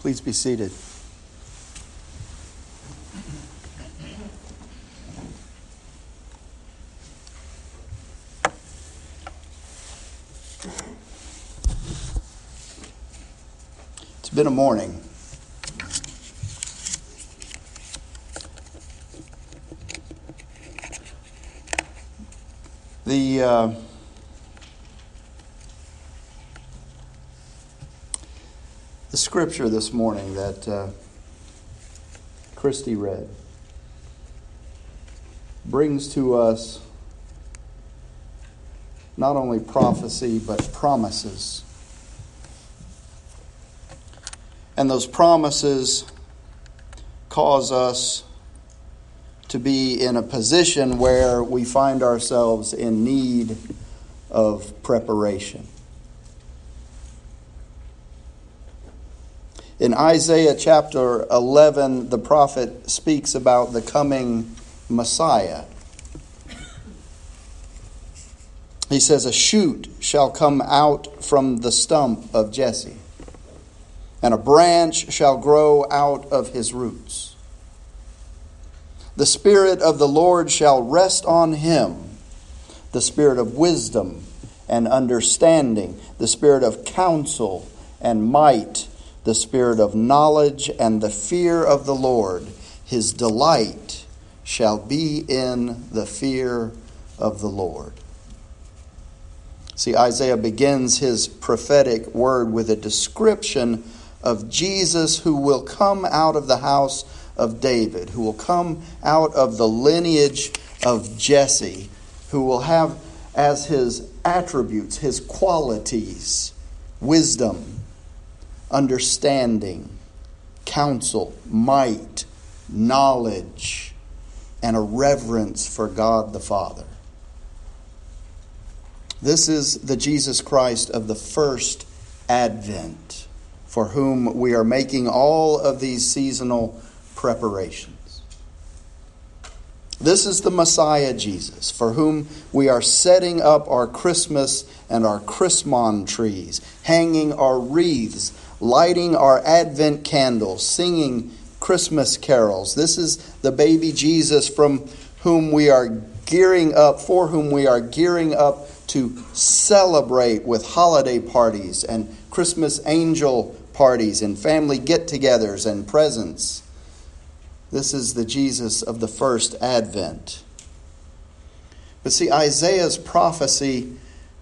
Please be seated. It's been a morning. The uh, scripture this morning that uh, Christy read brings to us not only prophecy but promises. And those promises cause us to be in a position where we find ourselves in need of preparation. In Isaiah chapter 11, the prophet speaks about the coming Messiah. He says, A shoot shall come out from the stump of Jesse, and a branch shall grow out of his roots. The Spirit of the Lord shall rest on him the Spirit of wisdom and understanding, the Spirit of counsel and might, the Spirit of knowledge and the fear of the Lord. His delight shall be in the fear of the Lord. See, Isaiah begins his prophetic word with a description of Jesus who will come out of the house of David, who will come out of the lineage of Jesse, who will have as his attributes, his qualities, wisdom, understanding, counsel, might, knowledge, and a reverence for God the Father. This is the Jesus Christ of the first advent, for whom we are making all of these seasonal preparations. This is the Messiah Jesus, for whom we are setting up our Christmas and our Chrismon trees, hanging our wreaths, lighting our Advent candles, singing Christmas carols. This is the baby Jesus from whom we are gearing up, for whom we are gearing up to celebrate with holiday parties and Christmas angel parties and family get togethers and presents. This is the Jesus of the first advent. But see, Isaiah's prophecy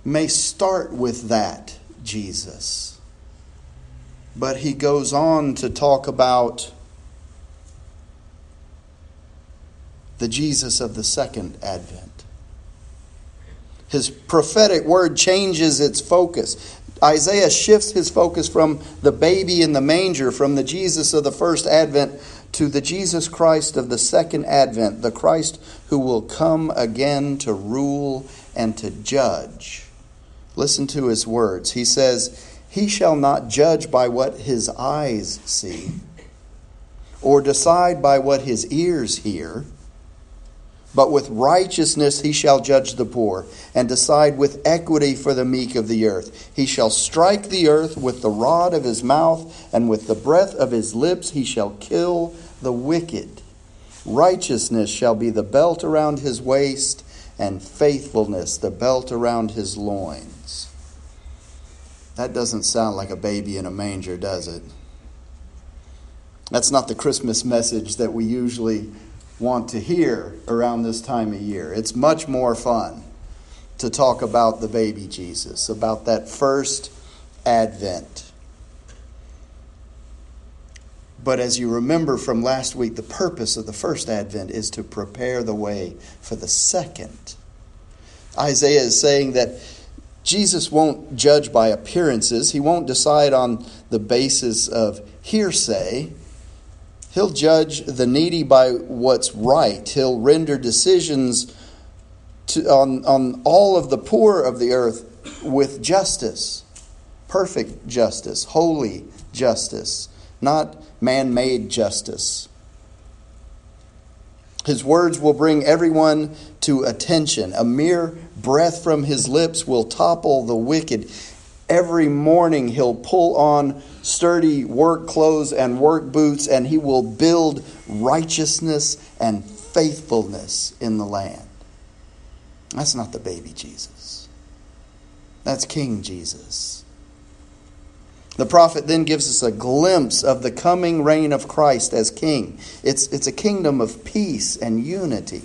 may start with that Jesus. But he goes on to talk about the Jesus of the second advent. His prophetic word changes its focus. Isaiah shifts his focus from the baby in the manger, from the Jesus of the first advent, to the Jesus Christ of the second advent, the Christ who will come again to rule and to judge. Listen to his words. He says, He shall not judge by what his eyes see, or decide by what his ears hear. But with righteousness he shall judge the poor, and decide with equity for the meek of the earth. He shall strike the earth with the rod of his mouth, and with the breath of his lips he shall kill the wicked. Righteousness shall be the belt around his waist, and faithfulness the belt around his loins. That doesn't sound like a baby in a manger, does it? That's not the Christmas message that we usually want to hear around this time of year. It's much more fun to talk about the baby Jesus, about that first advent. But as you remember from last week, the purpose of the first advent is to prepare the way for the second. Isaiah is saying that Jesus won't judge by appearances, he won't decide on the basis of hearsay. He'll judge the needy by what's right. He'll render decisions to, on, on all of the poor of the earth with justice, perfect justice, holy justice, not man made justice. His words will bring everyone to attention. A mere breath from his lips will topple the wicked. Every morning he'll pull on sturdy work clothes and work boots, and he will build righteousness and faithfulness in the land. That's not the baby Jesus. That's King Jesus. The prophet then gives us a glimpse of the coming reign of Christ as king. It's, it's a kingdom of peace and unity.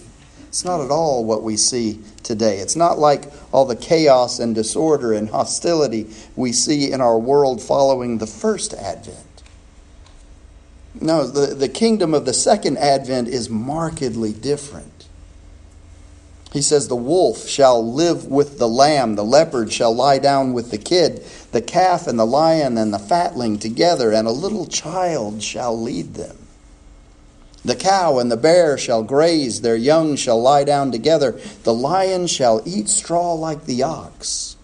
It's not at all what we see today. It's not like all the chaos and disorder and hostility we see in our world following the first advent. No, the, the kingdom of the second advent is markedly different. He says, The wolf shall live with the lamb, the leopard shall lie down with the kid, the calf and the lion and the fatling together, and a little child shall lead them. The cow and the bear shall graze, their young shall lie down together. The lion shall eat straw like the ox.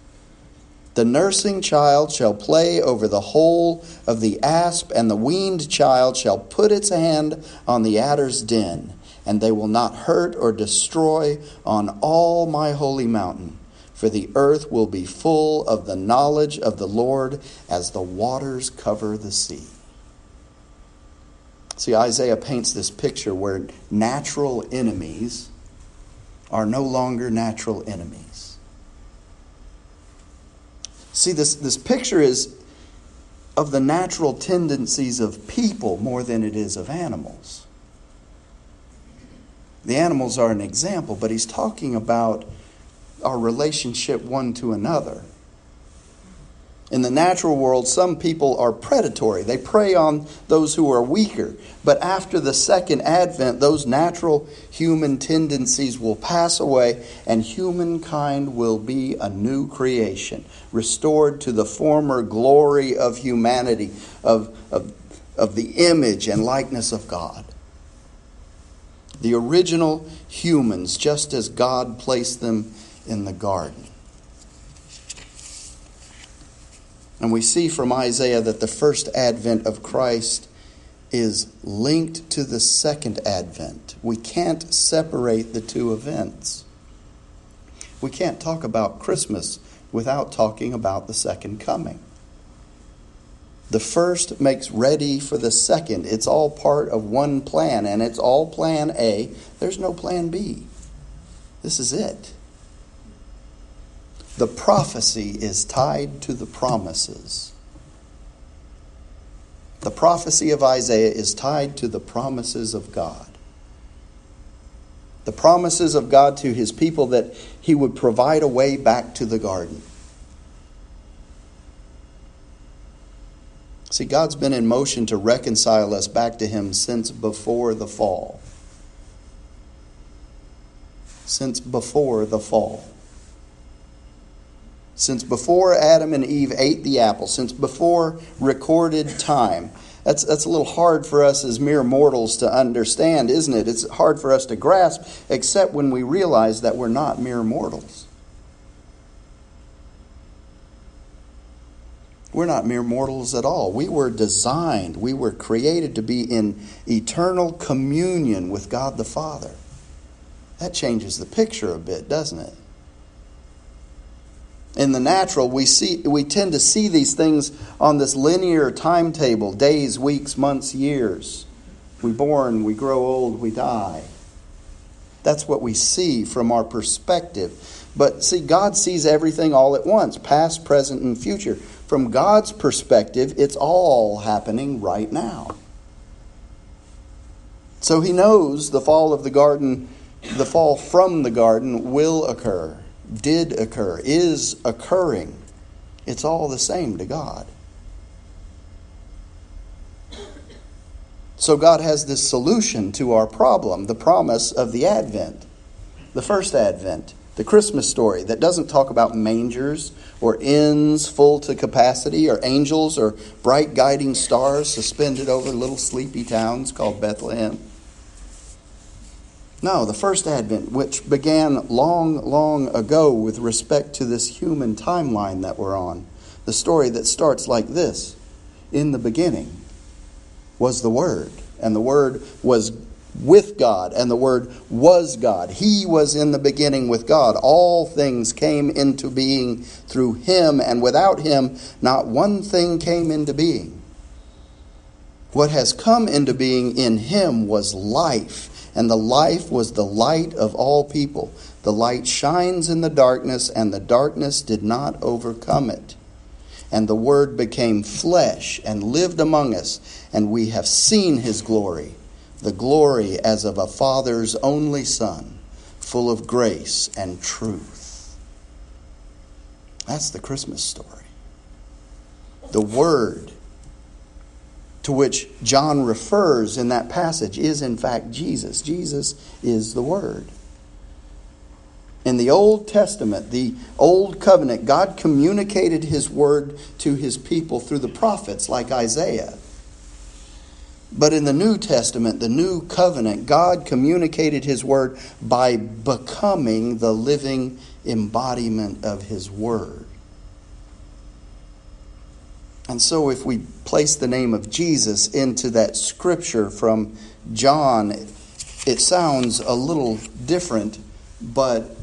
The nursing child shall play over the hole of the asp, and the weaned child shall put its hand on the adder's den, and they will not hurt or destroy on all my holy mountain. For the earth will be full of the knowledge of the Lord as the waters cover the sea. See, Isaiah paints this picture where natural enemies are no longer natural enemies. See, this, this picture is of the natural tendencies of people more than it is of animals. The animals are an example, but he's talking about our relationship one to another. In the natural world, some people are predatory. They prey on those who are weaker. But after the second advent, those natural human tendencies will pass away and humankind will be a new creation, restored to the former glory of humanity, of, of, of the image and likeness of God. The original humans, just as God placed them in the garden. And we see from Isaiah that the first advent of Christ is linked to the second advent. We can't separate the two events. We can't talk about Christmas without talking about the second coming. The first makes ready for the second. It's all part of one plan, and it's all plan A. There's no plan B. This is it. The prophecy is tied to the promises. The prophecy of Isaiah is tied to the promises of God. The promises of God to his people that he would provide a way back to the garden. See, God's been in motion to reconcile us back to him since before the fall. Since before the fall since before Adam and Eve ate the apple, since before recorded time. That's, that's a little hard for us as mere mortals to understand, isn't it? It's hard for us to grasp, except when we realize that we're not mere mortals. We're not mere mortals at all. We were designed, we were created to be in eternal communion with God the Father. That changes the picture a bit, doesn't it? in the natural, we see we tend to see these things on this linear timetable, days, weeks, months, years. We born, we grow old, we die. That's what we see from our perspective. But see, God sees everything all at once, past, present, and future. From God's perspective, it's all happening right now. So he knows the fall of the garden, the fall from the garden will occur did occur, is occurring, it's all the same to God. So God has this solution to our problem, the promise of the Advent, the first Advent, the Christmas story that doesn't talk about mangers or inns full to capacity or angels or bright guiding stars suspended over little sleepy towns called Bethlehem. No, the first advent, which began long, long ago with respect to this human timeline that we're on. The story that starts like this In the beginning was the Word, and the Word was with God, and the Word was God. He was in the beginning with God. All things came into being through Him, and without Him, not one thing came into being. What has come into being in him was life, and the life was the light of all people. The light shines in the darkness, and the darkness did not overcome it. And the Word became flesh and lived among us, and we have seen his glory, the glory as of a Father's only Son, full of grace and truth. That's the Christmas story. The Word to which John refers in that passage is, in fact, Jesus. Jesus is the Word. In the Old Testament, the Old Covenant, God communicated His Word to His people through the prophets like Isaiah. But in the New Testament, the New Covenant, God communicated His Word by becoming the living embodiment of His Word. And so, if we place the name of Jesus into that scripture from John, it sounds a little different, but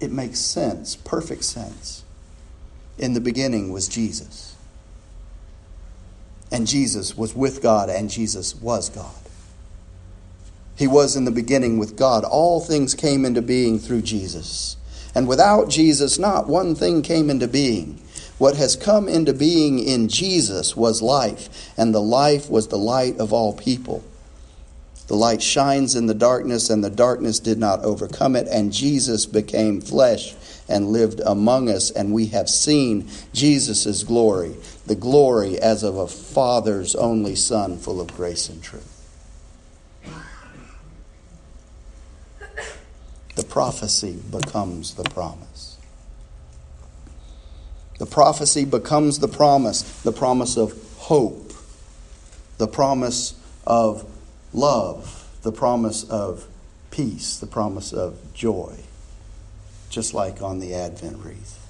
it makes sense, perfect sense. In the beginning was Jesus. And Jesus was with God, and Jesus was God. He was in the beginning with God. All things came into being through Jesus. And without Jesus, not one thing came into being. What has come into being in Jesus was life, and the life was the light of all people. The light shines in the darkness, and the darkness did not overcome it. And Jesus became flesh and lived among us, and we have seen Jesus' glory, the glory as of a Father's only Son, full of grace and truth. The prophecy becomes the promise. The prophecy becomes the promise, the promise of hope, the promise of love, the promise of peace, the promise of joy, just like on the Advent wreath.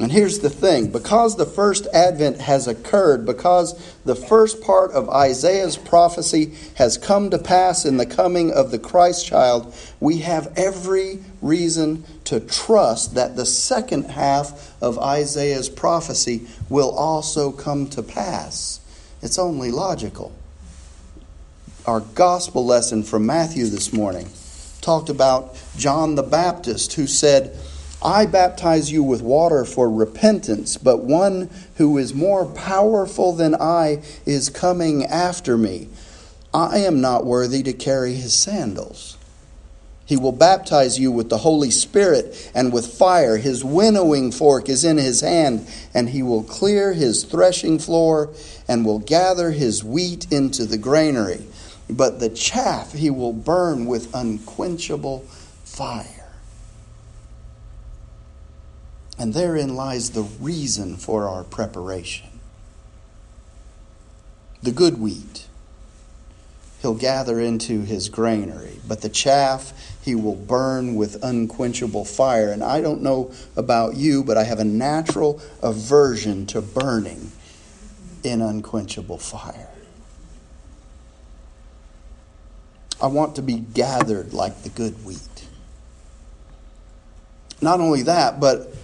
And here's the thing because the first advent has occurred, because the first part of Isaiah's prophecy has come to pass in the coming of the Christ child, we have every reason to trust that the second half of Isaiah's prophecy will also come to pass. It's only logical. Our gospel lesson from Matthew this morning talked about John the Baptist who said, I baptize you with water for repentance, but one who is more powerful than I is coming after me. I am not worthy to carry his sandals. He will baptize you with the Holy Spirit and with fire. His winnowing fork is in his hand, and he will clear his threshing floor and will gather his wheat into the granary. But the chaff he will burn with unquenchable fire. And therein lies the reason for our preparation. The good wheat he'll gather into his granary, but the chaff he will burn with unquenchable fire. And I don't know about you, but I have a natural aversion to burning in unquenchable fire. I want to be gathered like the good wheat. Not only that, but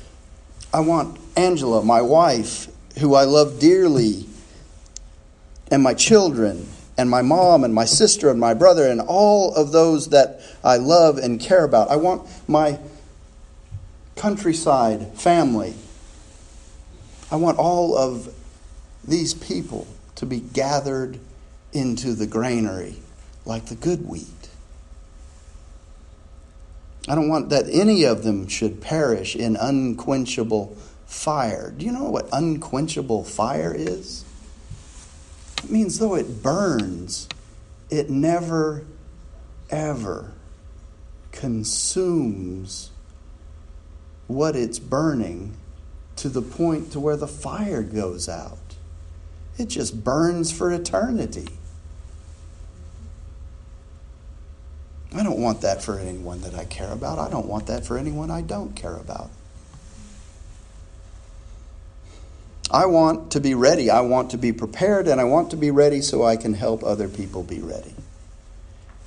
I want Angela, my wife, who I love dearly, and my children, and my mom, and my sister, and my brother, and all of those that I love and care about. I want my countryside family. I want all of these people to be gathered into the granary like the good wheat. I don't want that any of them should perish in unquenchable fire. Do you know what unquenchable fire is? It means though it burns, it never, ever consumes what it's burning to the point to where the fire goes out. It just burns for eternity. I don't want that for anyone that I care about. I don't want that for anyone I don't care about. I want to be ready. I want to be prepared, and I want to be ready so I can help other people be ready.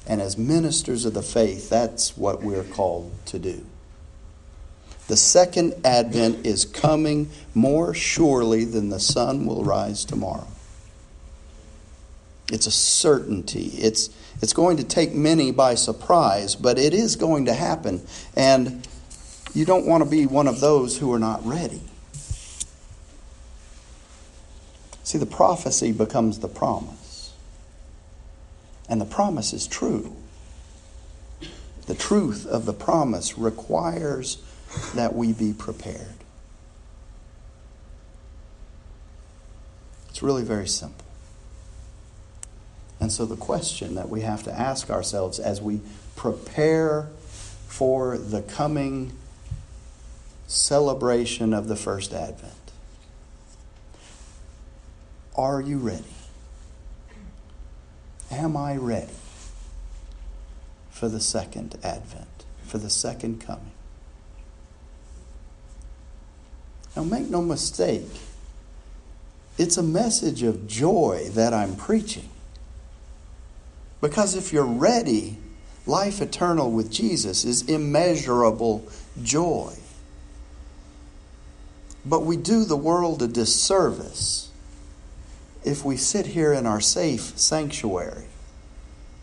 And as ministers of the faith, that's what we're called to do. The second advent is coming more surely than the sun will rise tomorrow. It's a certainty. It's, it's going to take many by surprise, but it is going to happen. And you don't want to be one of those who are not ready. See, the prophecy becomes the promise. And the promise is true. The truth of the promise requires that we be prepared. It's really very simple. And so, the question that we have to ask ourselves as we prepare for the coming celebration of the first Advent are you ready? Am I ready for the second Advent, for the second coming? Now, make no mistake, it's a message of joy that I'm preaching. Because if you're ready, life eternal with Jesus is immeasurable joy. But we do the world a disservice if we sit here in our safe sanctuary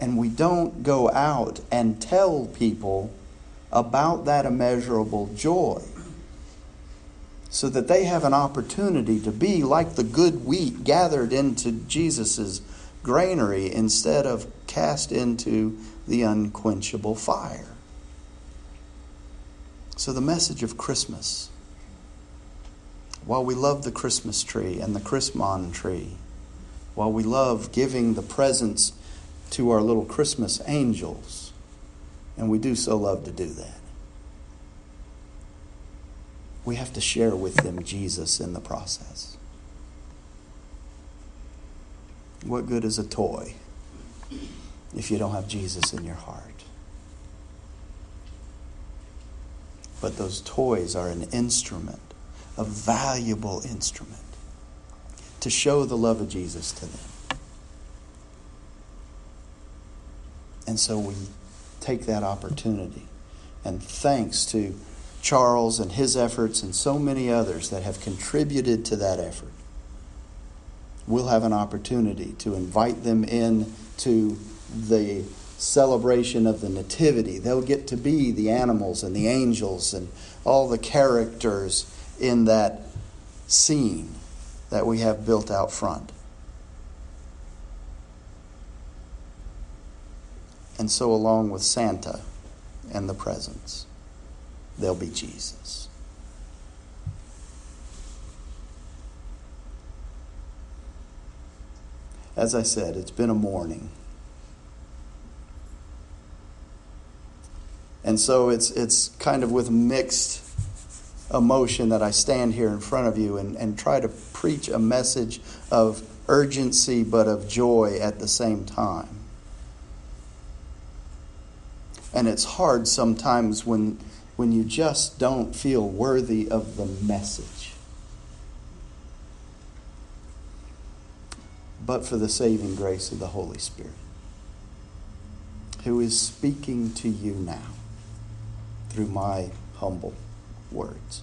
and we don't go out and tell people about that immeasurable joy so that they have an opportunity to be like the good wheat gathered into Jesus' granary instead of cast into the unquenchable fire. So, the message of Christmas, while we love the Christmas tree and the Christmas tree, while we love giving the presents to our little Christmas angels, and we do so love to do that we have to share with them Jesus in the process. What good is a toy if you don't have Jesus in your heart? But those toys are an instrument, a valuable instrument, to show the love of Jesus to them. And so we take that opportunity. And thanks to Charles and his efforts and so many others that have contributed to that effort. We'll have an opportunity to invite them in to the celebration of the Nativity. They'll get to be the animals and the angels and all the characters in that scene that we have built out front. And so, along with Santa and the presents there'll be Jesus. As I said, it's been a morning. And so it's, it's kind of with mixed emotion that I stand here in front of you and, and try to preach a message of urgency but of joy at the same time. And it's hard sometimes when when you just don't feel worthy of the message. But for the saving grace of the Holy Spirit, who is speaking to you now through my humble words.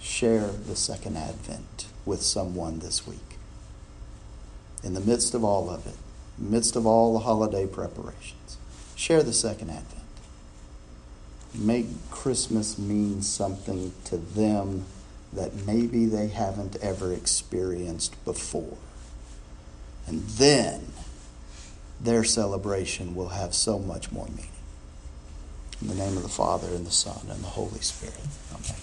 Share the second advent with someone this week. In the midst of all of it, midst of all the holiday preparations, share the second advent make Christmas mean something to them that maybe they haven't ever experienced before. And then their celebration will have so much more meaning. In the name of the Father, and the Son, and the Holy Spirit. Amen.